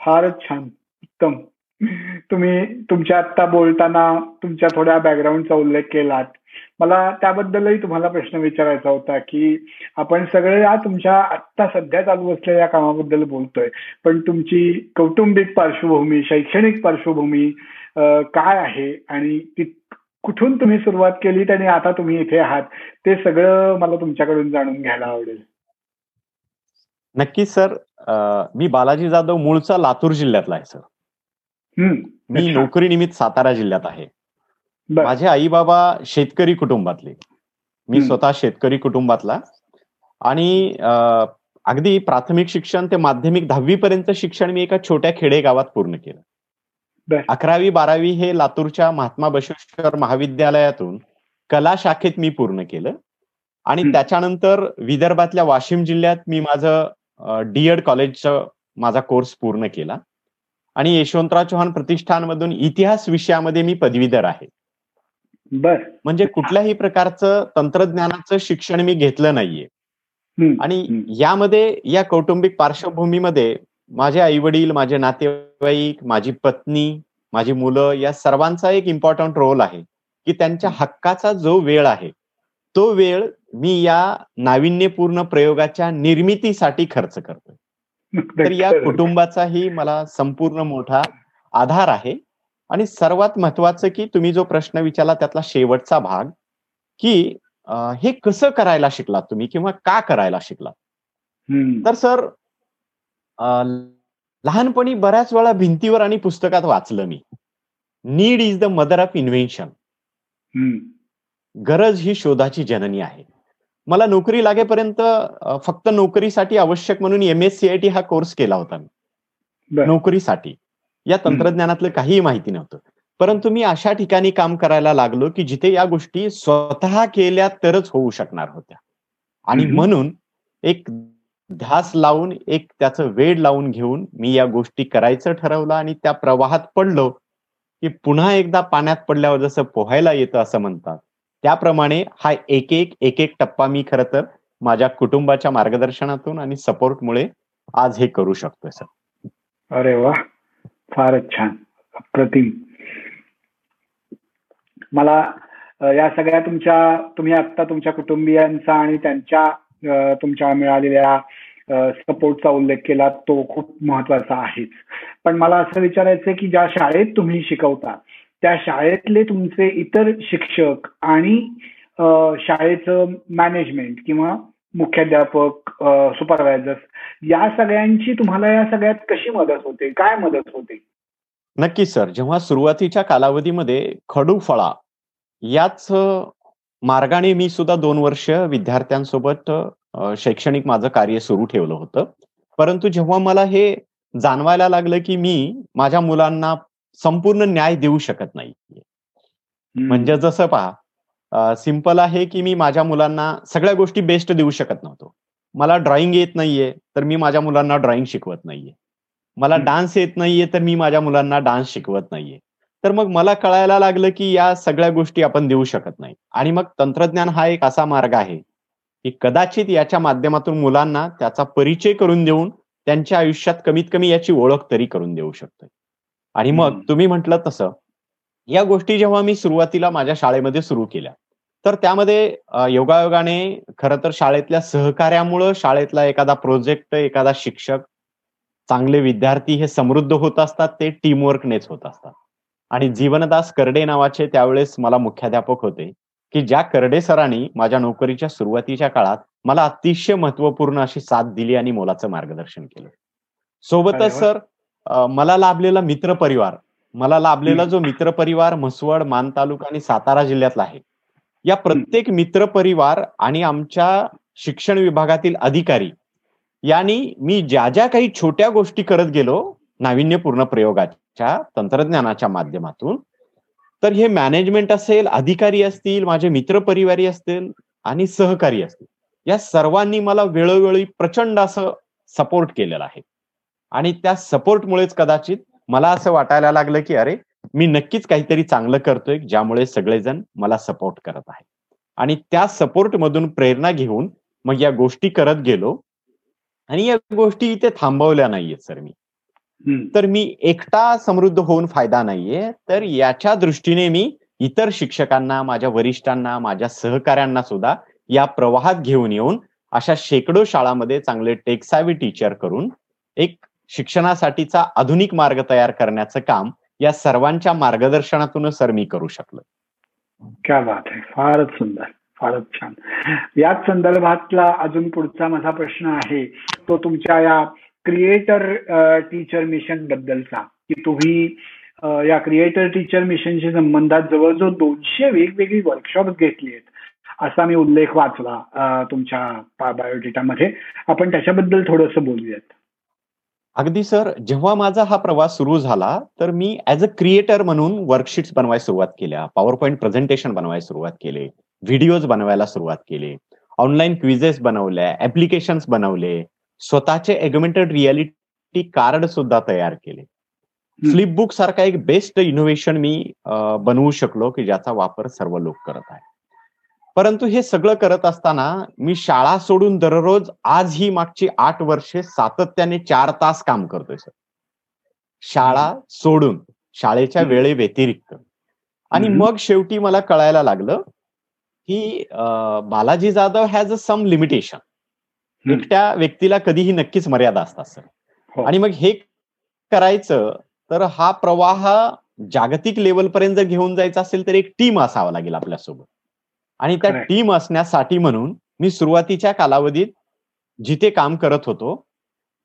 फारच छान. उत्तम. तुम्ही तुमच्या आता बोलताना तुमच्या थोड्या बॅकग्राऊंडचा उल्लेख केलात. मला त्याबद्दलही तुम्हाला प्रश्न विचारायचा होता की आपण सगळे या तुमच्या आत्ता सध्या चालू असलेल्या कामाबद्दल बोलतोय. पण तुमची कौटुंबिक पार्श्वभूमी शैक्षणिक पार्श्वभूमी काय आहे? आणि ती कुठून तुम्ही सुरुवात केली आणि आता तुम्ही इथे आहात? ते सगळं मला तुमच्याकडून जाणून घ्यायला आवडेल. नक्कीच सर. मी बालाजी जाधव मूळचा लातूर जिल्ह्यातला आहे सर. मी नोकरी निमित्त सातारा जिल्ह्यात आहे. माझे आई बाबा शेतकरी कुटुंबातले. मी स्वतः शेतकरी कुटुंबातला. आणि अगदी प्राथमिक शिक्षण ते माध्यमिक दहावी पर्यंत शिक्षण मी एका छोट्या खेडेगावात पूर्ण केलं. अकरावी बारावी हे लातूरच्या महात्मा बसवेश्वर महाविद्यालयातून कला शाखेत मी पूर्ण केलं. आणि त्याच्यानंतर विदर्भातल्या वाशिम जिल्ह्यात मी माझं डीएड कॉलेजचं माझा कोर्स पूर्ण केला. आणि यशवंतराव चव्हाण प्रतिष्ठानमधून इतिहास विषयामध्ये मी पदवीधर आहे. बर. म्हणजे कुठल्याही प्रकारचं तंत्रज्ञानाचं शिक्षण मी घेतलं नाहीये. आणि यामध्ये या कौटुंबिक पार्श्वभूमीमध्ये माझे आई वडील माझे नातेवाईक माझी पत्नी माझी मुलं या सर्वांचा एक इम्पॉर्टंट रोल आहे की त्यांच्या हक्काचा जो वेळ आहे तो वेळ मी या नाविन्यपूर्ण प्रयोगाच्या निर्मितीसाठी खर्च करतोय. तर या कुटुंबाचाही मला संपूर्ण मोठा आधार आहे. आणि सर्वात महत्वाचं की तुम्ही जो प्रश्न विचारला त्यातला शेवटचा भाग की हे कसं करायला शिकलात तुम्ही किंवा का करायला शिकलात? तर सर लहानपणी बऱ्याच वेळा भिंतीवर आणि पुस्तकात वाचलं मी. Need is the mother of invention. गरज ही शोधाची जननी आहे. मला नोकरी लागेपर्यंत फक्त नोकरीसाठी आवश्यक म्हणून M S C I T हा कोर्स केला होता मी. नोकरीसाठी. या तंत्रज्ञानातलं काहीही माहिती नव्हतं. परंतु मी अशा ठिकाणी काम करायला लागलो की जिथे या गोष्टी स्वतः केल्या तरच होऊ शकणार होत्या. आणि म्हणून एक ध्यास लावून एक त्याचं वेळ लावून घेऊन मी या गोष्टी करायचं ठरवलं आणि त्या प्रवाहात पडलो की पुन्हा एकदा पाण्यात पडल्यावर जसं पोहायला येतं असं म्हणतात त्याप्रमाणे हा एक एक एक एक टप्पा मी खर तर माझ्या कुटुंबाच्या मार्गदर्शनातून आणि सपोर्टमुळे आज हे करू शकतोय सर. अरे वा फारच छान. अप्रतिम. मला या सगळ्या तुमच्या तुम्ही आता तुमच्या कुटुंबियांचा आणि त्यांच्या तुमच्या मिळालेल्या सपोर्टचा उल्लेख केला तो खूप महत्त्वाचा आहेच. पण मला असं विचारायचं की ज्या शाळेत तुम्ही शिकवता त्या शाळेतले तुमचे इतर शिक्षक आणि शाळेचं मॅनेजमेंट किंवा मुख्याध्यापक सुपरवायझर्स या सगळ्यांची तुम्हाला या सगळ्यात कशी मदत होते? काय मदत होते? नक्की सर. जेव्हा सुरुवातीच्या कालावधीमध्ये खडू फळा याच मार्गाने मी सुद्धा दोन वर्ष विद्यार्थ्यांसोबत शैक्षणिक माझं कार्य सुरू ठेवलं होतं. परंतु जेव्हा मला हे जाणवायला लागलं की मी माझ्या मुलांना संपूर्ण न्याय देऊ शकत नाही. म्हणजे जसं पहा सिंपल आहे की मी माझ्या मुलांना सगळ्या गोष्टी बेस्ट देऊ शकत नव्हतो. मला ड्रॉइंग येत नाहीये तर मी माझ्या मुलांना ड्रॉइंग शिकवत नाहीये. मला डान्स येत नाहीये तर मी माझ्या मुलांना डान्स शिकवत नाहीये. तर मग मला कळायला लागलं की या सगळ्या गोष्टी आपण देऊ शकत नाही. आणि मग तंत्रज्ञान हा एक असा मार्ग आहे की कदाचित याच्या माध्यमातून मुलांना त्याचा परिचय करून देऊन त्यांच्या आयुष्यात कमीत कमी याची ओळख तरी करून देऊ शकतोय. आणि मग तुम्ही म्हटलं तसं या गोष्टी जेव्हा मी सुरुवातीला माझ्या शाळेमध्ये सुरू केल्या तर त्यामध्ये योगायोगाने खरं तर शाळेतल्या सहकार्यामुळं शाळेतला एखादा प्रोजेक्ट एखादा शिक्षक चांगले विद्यार्थी हे समृद्ध होत असतात ते टीमवर्कनेच होत असतात. आणि जीवनदास करडे नावाचे त्यावेळेस मला मुख्याध्यापक होते की ज्या करडे सरांनी माझ्या नोकरीच्या सुरुवातीच्या काळात मला अतिशय महत्त्वपूर्ण अशी साथ दिली आणि मोलाचं मार्गदर्शन केलं. सोबतच सर मला लाभलेला मित्र परिवार मला लाभलेला जो मित्र परिवार म्हसवड मान तालुका आणि सातारा जिल्ह्यातला आहे. या प्रत्येक मित्र परिवार आणि आमच्या शिक्षण विभागातील अधिकारी यांनी मी ज्या ज्या काही छोट्या गोष्टी करत गेलो नाविन्यपूर्ण प्रयोगाच्या तंत्रज्ञानाच्या माध्यमातून तर हे मॅनेजमेंट असेल अधिकारी असतील माझे मित्र परिवारी असतील आणि सहकारी असतील या सर्वांनी मला वेळोवेळी प्रचंड असं सपोर्ट केलेलं आहे. आणि त्या सपोर्टमुळेच कदाचित मला असं वाटायला लागलं की अरे मी नक्कीच काहीतरी चांगलं करतोय ज्यामुळे सगळेजण मला सपोर्ट करत आहे आणि त्या सपोर्ट मधून प्रेरणा घेऊन मग या गोष्टी करत गेलो. आणि या गोष्टी इथे थांबवल्या नाहीयेत सर मी. तर मी एकटा समृद्ध होऊन फायदा नाहीये. तर याच्या दृष्टीने मी इतर शिक्षकांना माझ्या वरिष्ठांना माझ्या सहकाऱ्यांना सुद्धा या प्रवाहात घेऊन येऊन अशा शेकडो शाळांमध्ये चांगले टेक्सावी टीचर करून एक शिक्षणासाठीचा आधुनिक मार्ग तयार करण्याचं काम या सर्वांच्या मार्गदर्शनातूनच सर मी करू शकलो. क्या बात आहे फारच सुंदर. फारच छान. याच संदर्भातला अजून पुढचा माझा प्रश्न आहे. तो तुमच्या या क्रिएटर टीचर मिशन बद्दलचा. की तुम्ही या क्रिएटर टीचर मिशनशी संबंधात जवळजवळ दोनशे वेगवेगळी वर्कशॉप घेतली आहेत. असा मी उल्लेख वाचला तुमच्या बायोडेटामध्ये आपण त्याच्याबद्दल थोडस बोलूयात. अगदी सर जेव्हा माझा हा प्रवास सुरू झाला तर मी ऍज अ क्रिएटर म्हणून वर्कशीट्स बनवायला सुरुवात केल्या पॉवर पॉईंट प्रेझेंटेशन बनवायला सुरुवात केले व्हिडिओज बनवायला सुरुवात केली ऑनलाईन क्विजेस बनवल्या ऍप्लिकेशन्स बनवले स्वतःचे एग्युमेंटेड रियालिटी कार्ड सुद्धा तयार केले. फ्लिपबुक सारखा एक बेस्ट इनोव्हेशन मी बनवू शकलो की ज्याचा वापर सर्व लोक करत आहे परंतु हे सगळं करत असताना मी शाळा सोडून दररोज आज ही मागची आठ वर्षे सातत्याने चार तास काम करतोय सर. शाळा सोडून शाळेच्या वेळे व्यतिरिक्त. आणि मग शेवटी मला कळायला लागलं की Balaji Jadhav has a some limitation एकट्या व्यक्तीला कधीही नक्कीच मर्यादा असतात सर. हो. आणि मग हे करायचं तर हा प्रवाह जागतिक लेवलपर्यंत जर घेऊन जायचा असेल तर एक टीम असावा लागेल आपल्यासोबत. आणि त्या टीम असण्यासाठी म्हणून मी सुरुवातीच्या कालावधीत जिथे काम करत होतो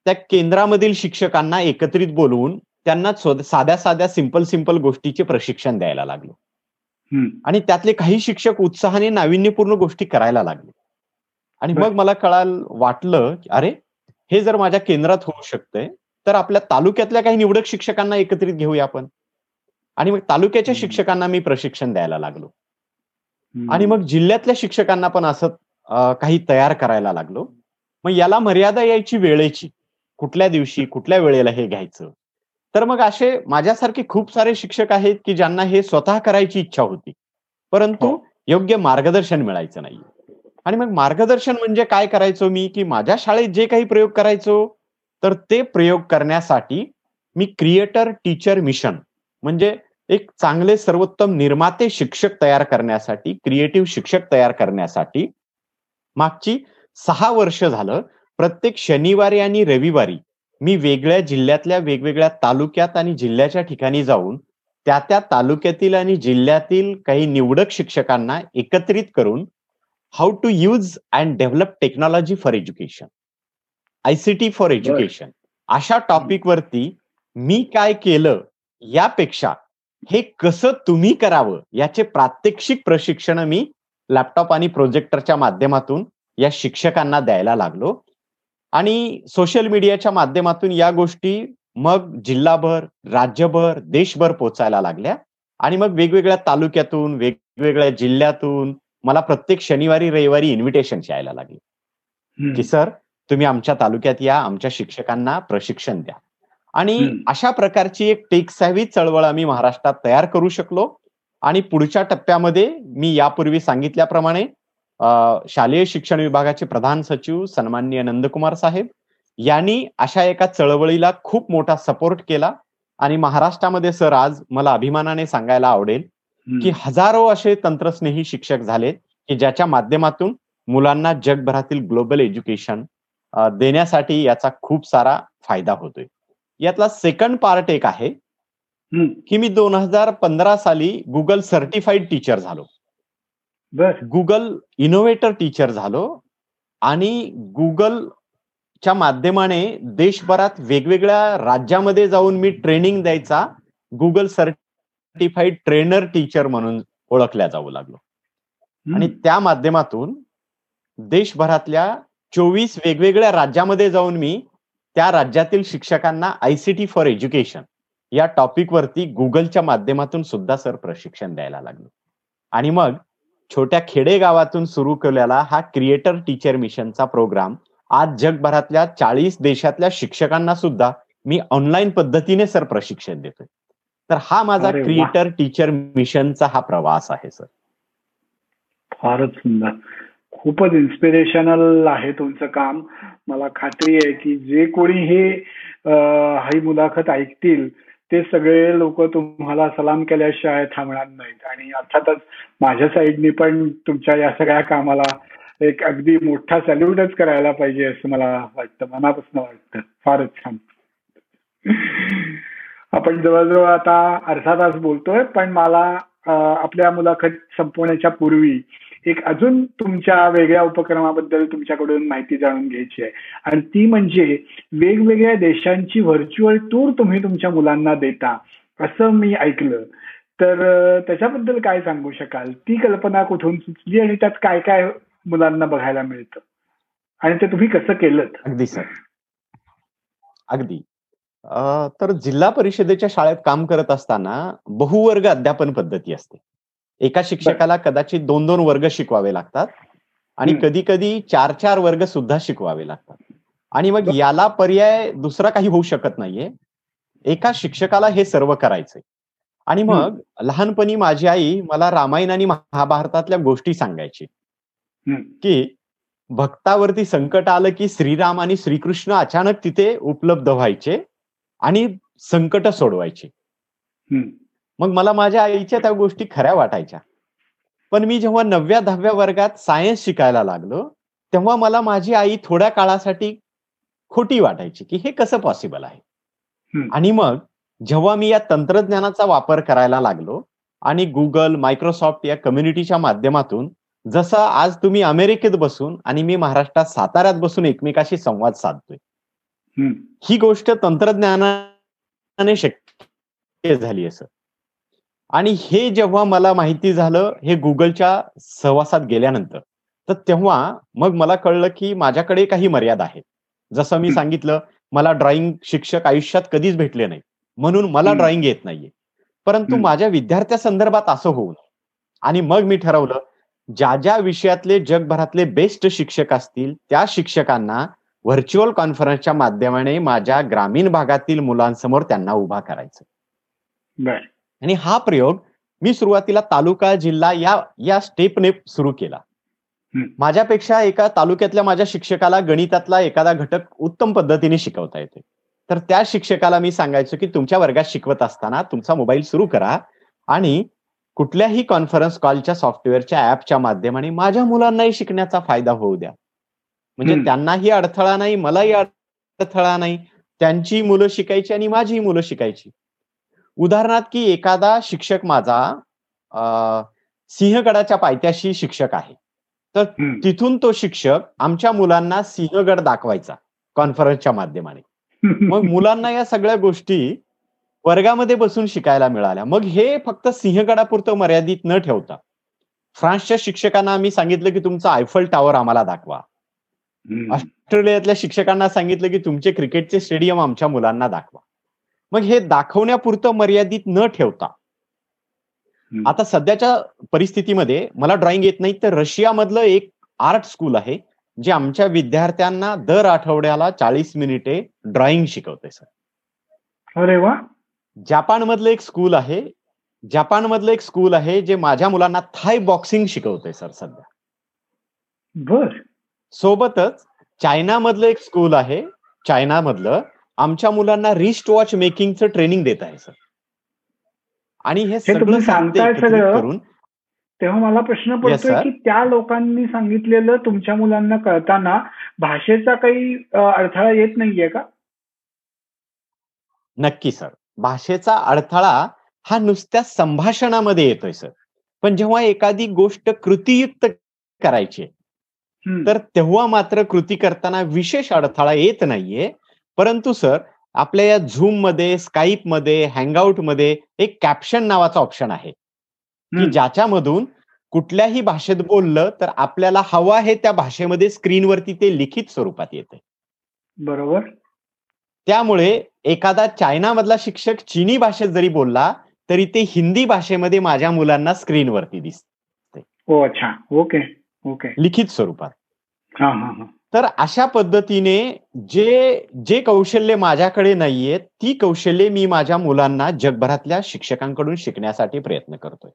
त्या केंद्रामधील शिक्षकांना एकत्रित बोलवून त्यांना साध्या साध्या सिंपल सिंपल गोष्टीचे प्रशिक्षण द्यायला लागलो. आणि त्यातले काही शिक्षक उत्साहाने नाविन्यपूर्ण गोष्टी करायला लागले. आणि मग मला कळाल वाटलं की अरे हे जर माझ्या केंद्रात होऊ शकतंय तर आपल्या तालुक्यातल्या काही निवडक शिक्षकांना एकत्रित घेऊया आपण. आणि मग तालुक्याच्या शिक्षकांना मी प्रशिक्षण द्यायला लागलो. आणि मग जिल्ह्यातल्या शिक्षकांना पण असं काही तयार करायला लागलो. मग याला मर्यादा यायची वेळेची. कुठल्या दिवशी कुठल्या वेळेला हे घ्यायचं? तर मग असे माझ्यासारखे खूप सारे शिक्षक आहेत की ज्यांना हे स्वतः करायची इच्छा होती. परंतु हो. योग्य मार्गदर्शन मिळायचं नाही. आणि मग मार्गदर्शन म्हणजे काय करायचो मी? की माझ्या शाळेत जे काही प्रयोग करायचो तर ते प्रयोग करण्यासाठी मी क्रिएटर टीचर मिशन म्हणजे एक चांगले सर्वोत्तम निर्माते शिक्षक तयार करण्यासाठी क्रिएटिव्ह शिक्षक तयार करण्यासाठी मागची सहा वर्ष झालं. प्रत्येक शनिवारी आणि रविवारी मी वेगळ्या जिल्ह्यातल्या वेगवेगळ्या तालुक्यात आणि जिल्ह्याच्या ठिकाणी जाऊन त्या त्या तालुक्यातील आणि जिल्ह्यातील काही निवडक शिक्षकांना एकत्रित करून how to use and develop technology for education ICT for education अशा टॉपिकवरती मी काय केलं यापेक्षा हे कसं तुम्ही करावं? याचे प्रात्यक्षिक प्रशिक्षण मी लॅपटॉप आणि प्रोजेक्टरच्या माध्यमातून या शिक्षकांना द्यायला लागलो. आणि सोशल मीडियाच्या माध्यमातून या गोष्टी मग जिल्हाभर राज्यभर देशभर पोचायला लागल्या. आणि मग वेगवेगळ्या तालुक्यातून वेगवेगळ्या जिल्ह्यातून मला प्रत्येक शनिवारी रविवारी इन्व्हिटेशन यायला लागले. की सर तुम्ही आमच्या तालुक्यात या आमच्या शिक्षकांना प्रशिक्षण द्या. आणि अशा प्रकारची एक टेक सॅव्ही चळवळ आम्ही महाराष्ट्रात तयार करू शकलो. आणि पुढच्या टप्प्यामध्ये मी यापूर्वी सांगितल्याप्रमाणे शालेय शिक्षण विभागाचे प्रधान सचिव सन्माननीय नंदकुमार साहेब यांनी अशा एका चळवळीला खूप मोठा सपोर्ट केला. आणि महाराष्ट्रामध्ये सर आज मला अभिमानाने सांगायला आवडेल की हजारो असे तंत्रस्नेही शिक्षक झालेत की ज्याच्या माध्यमातून मुलांना जगभरातील ग्लोबल एज्युकेशन देण्यासाठी याचा खूप सारा फायदा होतोय. यातला सेकंड पार्ट एक आहे. की मी दोन हजार पंधरा साली गुगल सर्टिफाईड टीचर झालो. गुगल इनोव्हेटर टीचर झालो आणि गुगलच्या माध्यमाने देशभरात वेगवेगळ्या राज्यामध्ये जाऊन मी ट्रेनिंग द्यायचा गुगल सर्टिफाईड ट्रेनर टीचर म्हणून ओळखल्या जाऊ लागलो. आणि त्या माध्यमातून देशभरातल्या चोवीस वेगवेगळ्या राज्यामध्ये जाऊन मी त्या राज्यातील शिक्षकांना आयसीटी फॉर एज्युकेशन या टॉपिकवरती गुगलच्या माध्यमातून सुद्धा सर प्रशिक्षण द्यायला लागलो. आणि मग छोट्या खेडेगावातून सुरू केलेला हा क्रिएटर टीचर मिशनचा प्रोग्राम आज जगभरातल्या चाळीस देशातल्या शिक्षकांना सुद्धा मी ऑनलाईन पद्धतीने सर प्रशिक्षण देतोय. तर हा माझा क्रिएटर टीचर मिशनचा हा प्रवास आहे सर. फारच सुंदर. खूपच इन्स्पिरेशनल आहे तुमचं काम. मला खात्री आहे की जे कोणी हे ही मुलाखत ऐकतील ते सगळे लोक तुम्हाला सलाम केल्याशिवाय थांबणार नाहीत. आणि अर्थातच माझ्या साईडनी पण तुमच्या या सगळ्या कामाला एक अगदी मोठा सॅल्यूटच करायला पाहिजे असं मला वाटतं मनापासून वाटतं. फारच छान. आपण जवळजवळ आता अर्धा तास बोलतोय पण मला आपल्या मुलाखत संपवण्याच्या पूर्वी एक अजून तुमच्या वेगळ्या उपक्रमाबद्दल तुमच्याकडून माहिती जाणून घ्यायची आहे. आणि ती म्हणजे वेगवेगळ्या देशांची व्हर्च्युअल टूर तुम्ही तुमच्या मुलांना देता असं मी ऐकलं. तर त्याच्याबद्दल काय सांगू शकाल? ती कल्पना कुठून सुचली आणि त्यात काय काय मुलांना बघायला मिळतं? आणि ते तुम्ही कसं केलं अगदी सर. अगदी. तर जिल्हा परिषदेच्या शाळेत काम करत असताना बहुवर्ग अध्यापन पद्धती असते. एका शिक्षकाला कदाचित दोन दोन वर्ग शिकवावे लागतात आणि कधी कधी चार चार वर्ग सुद्धा शिकवावे लागतात. आणि मग याला पर्याय दुसरा काही होऊ शकत नाहीये. एका शिक्षकाला हे सर्व करायचंय. आणि मग लहानपणी माझी आई मला रामायण आणि महाभारतातल्या गोष्टी सांगायची. की भक्तावरती संकट आलं की श्रीराम आणि श्रीकृष्ण अचानक तिथे उपलब्ध व्हायचे आणि संकट सोडवायचे. मग मला माझ्या आईच्या त्या गोष्टी खऱ्या वाटायच्या. पण मी जेव्हा नवव्या दहाव्या वर्गात सायन्स शिकायला लागलो तेव्हा मला माझी आई थोड्या काळासाठी खोटी वाटायची की हे कसं पॉसिबल आहे? आणि मग जेव्हा मी या तंत्रज्ञानाचा वापर करायला लागलो आणि गुगल मायक्रोसॉफ्ट या कम्युनिटीच्या माध्यमातून जसं आज तुम्ही अमेरिकेत बसून आणि मी महाराष्ट्रात साताऱ्यात बसून एकमेकाशी संवाद साधतोय. ही गोष्ट तंत्रज्ञानाने शक्य झाली असं आणि हे जेव्हा मला माहिती झालं हे गुगलच्या सहवासात गेल्यानंतर तर तेव्हा मग मला कळलं की माझ्याकडे काही मर्यादा आहेत. जसं मी सांगितलं मला ड्रॉइंग शिक्षक आयुष्यात कधीच भेटले नाही म्हणून मला ड्रॉइंग येत नाहीये. परंतु माझ्या विद्यार्थ्या संदर्भात असं होऊन आणि मग मी ठरवलं ज्या ज्या विषयातले जगभरातले बेस्ट शिक्षक असतील त्या शिक्षकांना व्हर्च्युअल कॉन्फरन्सच्या माध्यमाने माझ्या ग्रामीण भागातील मुलांसमोर त्यांना उभा करायचं. आणि हा प्रयोग मी सुरुवातीला तालुका जिल्हा या या स्टेपने सुरू केला. माझ्यापेक्षा एका तालुक्यातल्या माझ्या शिक्षकाला गणितातला एखादा घटक उत्तम पद्धतीने शिकवता येते. तर त्या शिक्षकाला मी सांगायचो की तुमच्या वर्गात शिकवत असताना तुमचा मोबाईल सुरू करा आणि कुठल्याही कॉन्फरन्स कॉलच्या सॉफ्टवेअरच्या ऍपच्या माध्यमाने माझ्या मुलांनाही शिकण्याचा फायदा होऊ द्या. म्हणजे त्यांनाही अडथळा नाही मलाही अडथळा नाही. त्यांची मुलं शिकायची आणि माझी मुलं शिकायची. उदाहरणार्थ की एखादा शिक्षक माझा सिंहगडाच्या पायथ्याशी शिक्षक आहे. तर. तिथून तो शिक्षक आमच्या मुलांना सिंहगड दाखवायचा कॉन्फरन्सच्या माध्यमाने. <laughs> मग मुलांना या सगळ्या गोष्टी वर्गामध्ये बसून शिकायला मिळाल्या. मग हे फक्त सिंहगडापुरतं मर्यादित न ठेवता फ्रान्सच्या शिक्षकांना आम्ही सांगितलं की तुमचा आयफल टावर आम्हाला दाखवा. ऑस्ट्रेलियातल्या शिक्षकांना सांगितलं की तुमचे क्रिकेटचे स्टेडियम आमच्या मुलांना दाखवा. मग हे दाखवण्यापुरतं मर्यादित न ठेवता. आता सध्याच्या परिस्थितीमध्ये मला ड्रॉइंग येत नाही तर रशियामधलं एक आर्ट स्कूल आहे जे आमच्या विद्यार्थ्यांना दर आठवड्याला चाळीस मिनिटे ड्रॉइंग शिकवते सर अरे वा. जपानमधलं एक स्कूल आहे जपानमधलं एक स्कूल आहे जे माझ्या मुलांना थाय बॉक्सिंग शिकवते सर सध्या. बर. सोबतच चायनामधलं एक स्कूल आहे चायनामधलं आमच्या मुलांना रिस्ट वॉच मेकिंगचं ट्रेनिंग देत आहे सर आणि हे सगळं सांगताय? करून तेव्हा मला प्रश्न पडतोय. की त्या लोकांनी सांगितलेलं तुमच्या मुलांना कळताना भाषेचा काही अडथळा येत नाहीये का नक्की सर भाषेचा अडथळा हा नुसत्या संभाषणामध्ये येतोय सर पण जेव्हा एखादी गोष्ट कृतीयुक्त करायची. तर तेव्हा मात्र कृती करताना विशेष अडथळा येत नाहीये परंतु सर आपल्या या झूममध्ये स्काईपमध्ये हँगआउटमध्ये एक कॅप्शन नावाचा ऑप्शन आहे. की. ज्याच्यामधून कुठल्याही भाषेत बोललं तर आपल्याला हवं आहे त्या भाषेमध्ये स्क्रीनवरती ते लिखित स्वरूपात येते बरोबर. त्यामुळे एखादा चायनामधला शिक्षक चीनी भाषेत जरी बोलला तरी ते हिंदी भाषेमध्ये माझ्या मुलांना स्क्रीनवरती दिसत हो अच्छा. ओके. ओके. लिखित स्वरूपात. हा हा हा. तर अशा पद्धतीने जे जे कौशल्य माझ्याकडे नाहीये ती कौशल्ये मी माझ्या मुलांना जगभरातल्या शिक्षकांकडून शिकण्यासाठी प्रयत्न करतोय.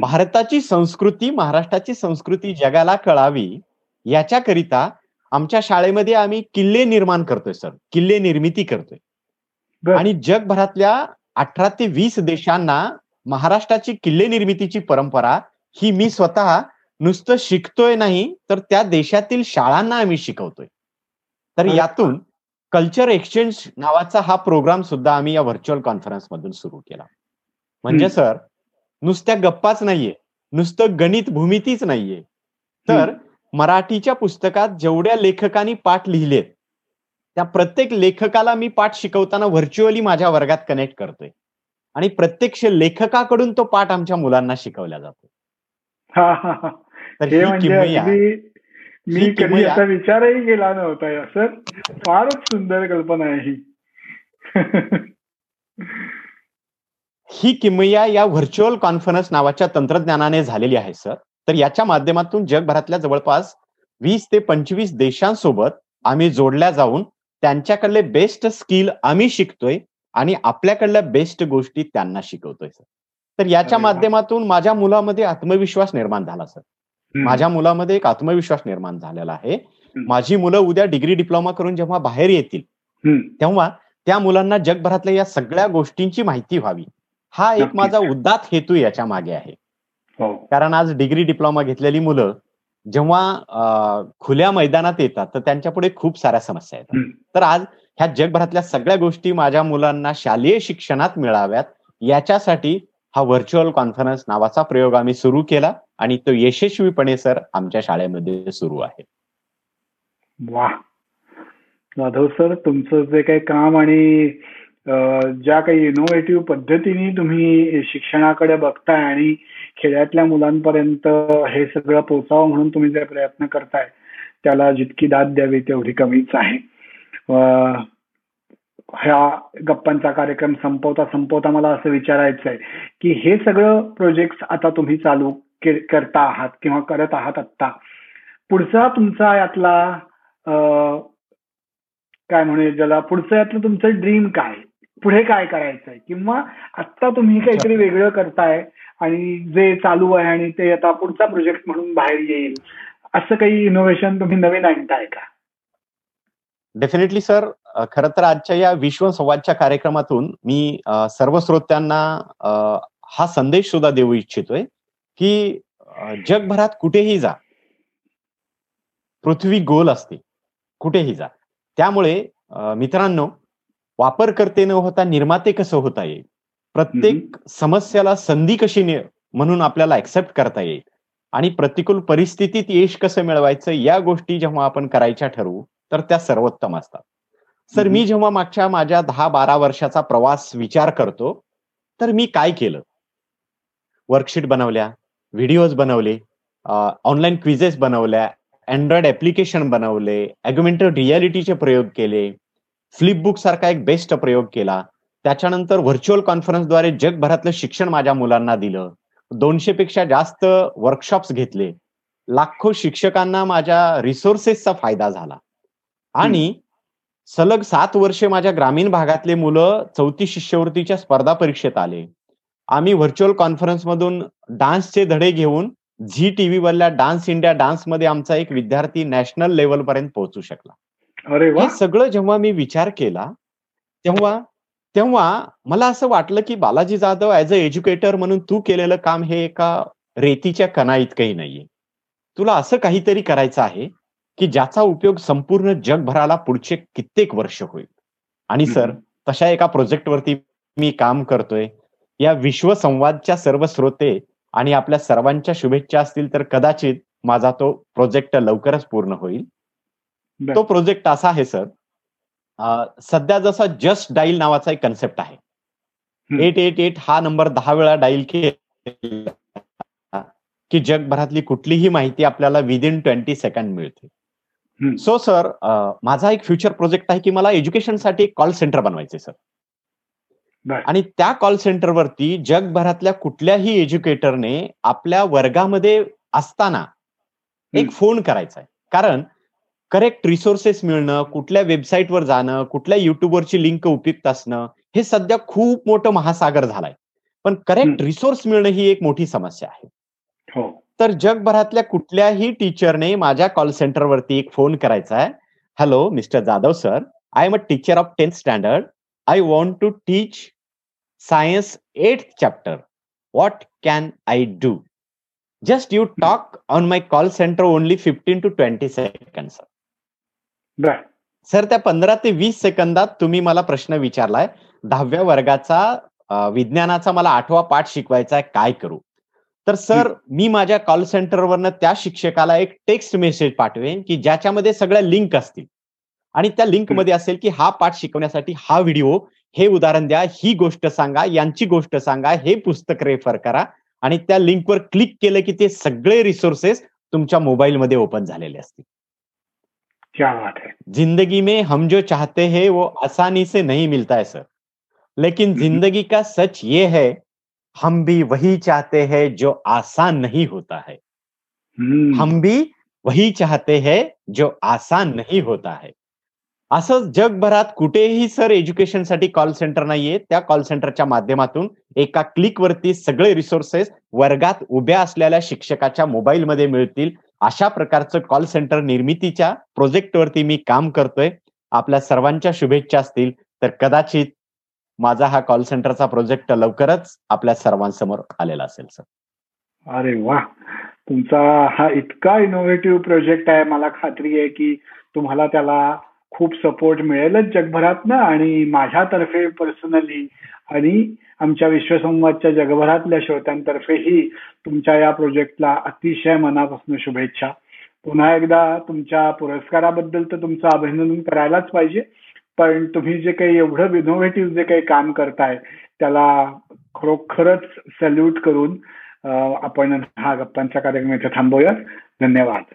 भारताची संस्कृती महाराष्ट्राची संस्कृती जगाला कळावी याच्याकरिता आमच्या शाळेमध्ये आम्ही किल्ले निर्माण करतोय सर किल्ले निर्मिती करतोय. आणि जगभरातल्या अठरा ते वीस देशांना महाराष्ट्राची किल्ले निर्मितीची परंपरा ही मी स्वतः नुसतं शिकतोय नाही तर त्या देशातील शाळांना आम्ही शिकवतोय. तर. यातून कल्चर एक्सचेंज नावाचा हा प्रोग्राम सुद्धा आम्ही या व्हर्च्युअल कॉन्फरन्स मधून सुरू केला. म्हणजे. सर नुसत्या गप्पाच नाहीये नुसतं गणित भूमितीच नाहीये. तर मराठीच्या पुस्तकात जेवढ्या लेखकांनी पाठ लिहिलेत त्या प्रत्येक लेखकाला मी पाठ शिकवताना व्हर्च्युअली माझ्या वर्गात कनेक्ट करतोय. आणि प्रत्यक्ष लेखकाकडून तो पाठ आमच्या मुलांना शिकवला जातो. तर हे म्हणजे किमया. मी कधी असा विचारही केला नव्हता या सर. फारच सुंदर कल्पना आहे ही. <laughs> ही किमया या व्हर्च्युअल कॉन्फरन्स नावाच्या तंत्रज्ञानाने झालेली आहे सर. तर याच्या माध्यमातून जगभरातल्या जवळपास वीस ते पंचवीस देशांसोबत आम्ही जोडल्या जाऊन त्यांच्याकडले बेस्ट स्किल आम्ही शिकतोय आणि आपल्याकडल्या बेस्ट गोष्टी त्यांना शिकवतोय सर. तर याच्या. माध्यमातून माझ्या मुलामध्ये आत्मविश्वास निर्माण झाला सर. माझ्या मुलामध्ये एक आत्मविश्वास निर्माण झालेला आहे. माझी मुलं उद्या डिग्री डिप्लोमा करून जेव्हा बाहेर येतील. तेव्हा त्या मुलांना जगभरातल्या या सगळ्या गोष्टींची माहिती व्हावी. हा एक. माझा उद्दात हेतू याच्या मागे आहे. हो. कारण आज डिग्री डिप्लोमा घेतलेली मुलं जेव्हा खुल्या मैदानात येतात तर त्यांच्या पुढे खूप साऱ्या समस्या येतात. तर आज ह्या जगभरातल्या सगळ्या गोष्टी माझ्या मुलांना शालेय शिक्षणात मिळाव्यात याच्यासाठी हा व्हर्च्युअल कॉन्फरन्स नावाचा प्रयोग आम्ही सुरू केला. आणि तो यशस्वीपणे सर आमच्या शाळेमध्ये सुरू आहे. वा. जाधव सर तुमचं जे काही काम आणि ज्या काही इनोव्हेटिव्ह पद्धतीने तुम्ही शिक्षणाकडे बघताय आणि खेड्यातल्या मुलांपर्यंत हे सगळं पोचावं म्हणून तुम्ही जे प्रयत्न करताय त्याला जितकी दाद द्यावी तेवढी कमीच आहे. ह्या गप्पांचा कार्यक्रम संपवता संपवता मला असं विचारायचं आहे की हे सगळं प्रोजेक्ट आता तुम्ही चालू करता आहात किंवा करत आहात आत्ता. पुढचा तुमचा यातला काय म्हणूया ज्याला पुढचं यातलं तुमचं ड्रीम काय? पुढे काय करायचंय? किंवा आत्ता तुम्ही काहीतरी वेगळं करताय आणि जे चालू आहे आणि ते आता पुढचा प्रोजेक्ट म्हणून बाहेर येईल असं काही इनोव्हेशन तुम्ही नवीन आणताय का? डेफिनेटली सर खरं तर आजच्या या विश्व संवादच्या कार्यक्रमातून मी सर्व श्रोत्यांना हा संदेश सुद्धा देऊ इच्छितोय. की जगभरात कुठेही जा. पृथ्वी गोल असते. कुठेही जा. त्यामुळे मित्रांनो वापरकर्ते न होता निर्माते कसं होता येईल? प्रत्येक समस्याला संधी कशी नि- म्हणून आपल्याला ऍक्सेप्ट करता येईल? आणि प्रतिकूल परिस्थितीत यश कसं मिळवायचं? या गोष्टी जेव्हा आपण करायच्या ठरवू तर त्या सर्वोत्तम असतात. सर मी जेव्हा मागच्या माझ्या दहा बारा वर्षाचा प्रवास विचार करतो तर मी काय केलं? वर्कशीट बनवल्या व्हिडिओज बनवले ऑनलाईन क्विजेस बनवल्या अँड्रॉइड ऍप्लिकेशन बनवले अॅग्युमेंटेड रियालिटीचे प्रयोग केले फ्लिपबुक सारखा एक बेस्ट प्रयोग केला. त्याच्यानंतर व्हर्च्युअल कॉन्फरन्सद्वारे जगभरातलं शिक्षण माझ्या मुलांना दिलं. दोनशे पेक्षा जास्त वर्कशॉप्स घेतले. लाखो शिक्षकांना माझ्या रिसोर्सेसचा फायदा झाला. आणि सलग सात वर्षे माझ्या ग्रामीण भागातले मुलं चौथी शिष्यवृत्तीच्या स्पर्धा परीक्षेत आले. आम्ही व्हर्च्युअल कॉन्फरन्स मधून डान्सचे धडे घेऊन झी टीव्ही वरल्या डान्स इंडिया डान्समध्ये आमचा एक विद्यार्थी नॅशनल लेवल पर्यंत पोहोचू शकला. अरे हे सगळं जेव्हा मी विचार केला तेव्हा तेव्हा मला असं वाटलं की Balaji Jadhav as a educator म्हणून तू केलेलं काम हे एका रेतीच्या कणा इतकंही नाहीये. तुला असं काहीतरी करायचं आहे की ज्याचा उपयोग संपूर्ण जगभराला पुढचे कित्येक वर्ष होईल. आणि सर तशा एका प्रोजेक्टवरती मी काम करतोय. या विश्वसंवादच्या सर्व श्रोते आणि आपल्या सर्वांच्या शुभेच्छा असतील तर कदाचित माझा तो प्रोजेक्ट लवकरच पूर्ण होईल. तो प्रोजेक्ट असा आहे सर. सध्या जसा जस्ट डाईल नावाचा एक कन्सेप्ट आहे. एट एट एट हा नंबर दहा वेळा डाईल केला की जगभरातली कुठलीही माहिती आपल्याला विदिन ट्वेंटी सेकंड मिळते. सो सर माझा एक फ्युचर प्रोजेक्ट आहे की मला एज्युकेशनसाठी एक कॉल सेंटर बनवायचे सर आणि त्या कॉल सेंटरवरती जगभरातल्या कुठल्याही एज्युकेटरने आपल्या वर्गामध्ये असताना एक फोन करायचा आहे कारण करेक्ट रिसोर्सेस मिळणं कुठल्या वेबसाईटवर जाणं कुठल्या युट्यूबवरची लिंक उपयुक्त असणं हे सध्या खूप मोठं महासागर झालाय. पण करेक्ट रिसोर्स मिळणं ही एक मोठी समस्या आहे. हो. तर जगभरातल्या कुठल्याही टीचरने माझ्या कॉल सेंटरवरती एक फोन करायचा आहे hello mister Jadhav sir I am a teacher of tenth standard I want to teach science eight chapter what can I do just you talk on my call centre only fifteen to twenty second sir sir त्या पंधरा ते वीस सेकंदात तुम्ही मला प्रश्न विचारलाय दहाव्या वर्गाचा विज्ञानाचा मला आठवा पाठ शिकवायचा आहे काय करू? तर सर मी माझ्या कॉल सेंटरवरनं त्या शिक्षकाला एक टेक्स्ट मेसेज पाठवेन की ज्याच्यामध्ये सगळ्या लिंक असतील. आणि त्या लिंकमध्ये असेल की हा पाठ शिकवण्यासाठी हा व्हिडिओ हे उदाहरण द्या ही गोष्ट सांगा यांची गोष्ट सांगा हे पुस्तक रेफर करा. आणि त्या लिंकवर क्लिक केलं की ते सगळे रिसोर्सेस तुमच्या मोबाईलमध्ये ओपन झालेले असतील. क्या बात है. ज़िंदगी में हम जो चाहते हैं वो आसानी से नहीं मिलता है सर लेकिन ज़िंदगी का सच ये है हम भी वही चाहते हैं जो आसान नहीं होता है। हम भी वही चाहते हैं जो आसान नहीं होता है। असं जगभरात कुठेही सर एज्युकेशनसाठी कॉल सेंटर नाहीये. त्या कॉल सेंटरच्या माध्यमातून एका क्लिकवरती सगळे रिसोर्सेस वर्गात उभ्या असलेल्या शिक्षकाच्या मोबाईलमध्ये मिळतील. अशा प्रकारचं कॉल सेंटर निर्मितीच्या प्रोजेक्टवरती मी काम करतोय. आपल्या सर्वांच्या शुभेच्छा असतील. तर कदाचित माझा हा कॉल सेंटरचा प्रोजेक्ट लवकरच आपल्या सर्वांसमोर आलेला असेल सर. अरे वा! तुमचा हा इतका इनोव्हेटिव्ह प्रोजेक्ट आहे. मला खात्री आहे की तुम्हाला त्याला खूप सपोर्ट मिळेलच जगभरातनं आणि माझ्यातर्फे पर्सनली आणि आमच्या विश्वसंवादच्या जगभरातल्या श्रोत्यांतर्फेही तुमच्या या प्रोजेक्टला अतिशय मनापासून शुभेच्छा. पुन्हा एकदा तुमच्या पुरस्काराबद्दल तर तुमचं अभिनंदन करायलाच पाहिजे पण तुम्ही जे काही एवढं इनोव्हेटिव्ह जे काही काम करताय त्याला खरोखरच सल्यूट करून आपण हा गप्पांचा कार्यक्रम इथे थांबूयात धन्यवाद.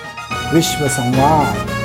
विश्वसंवाद।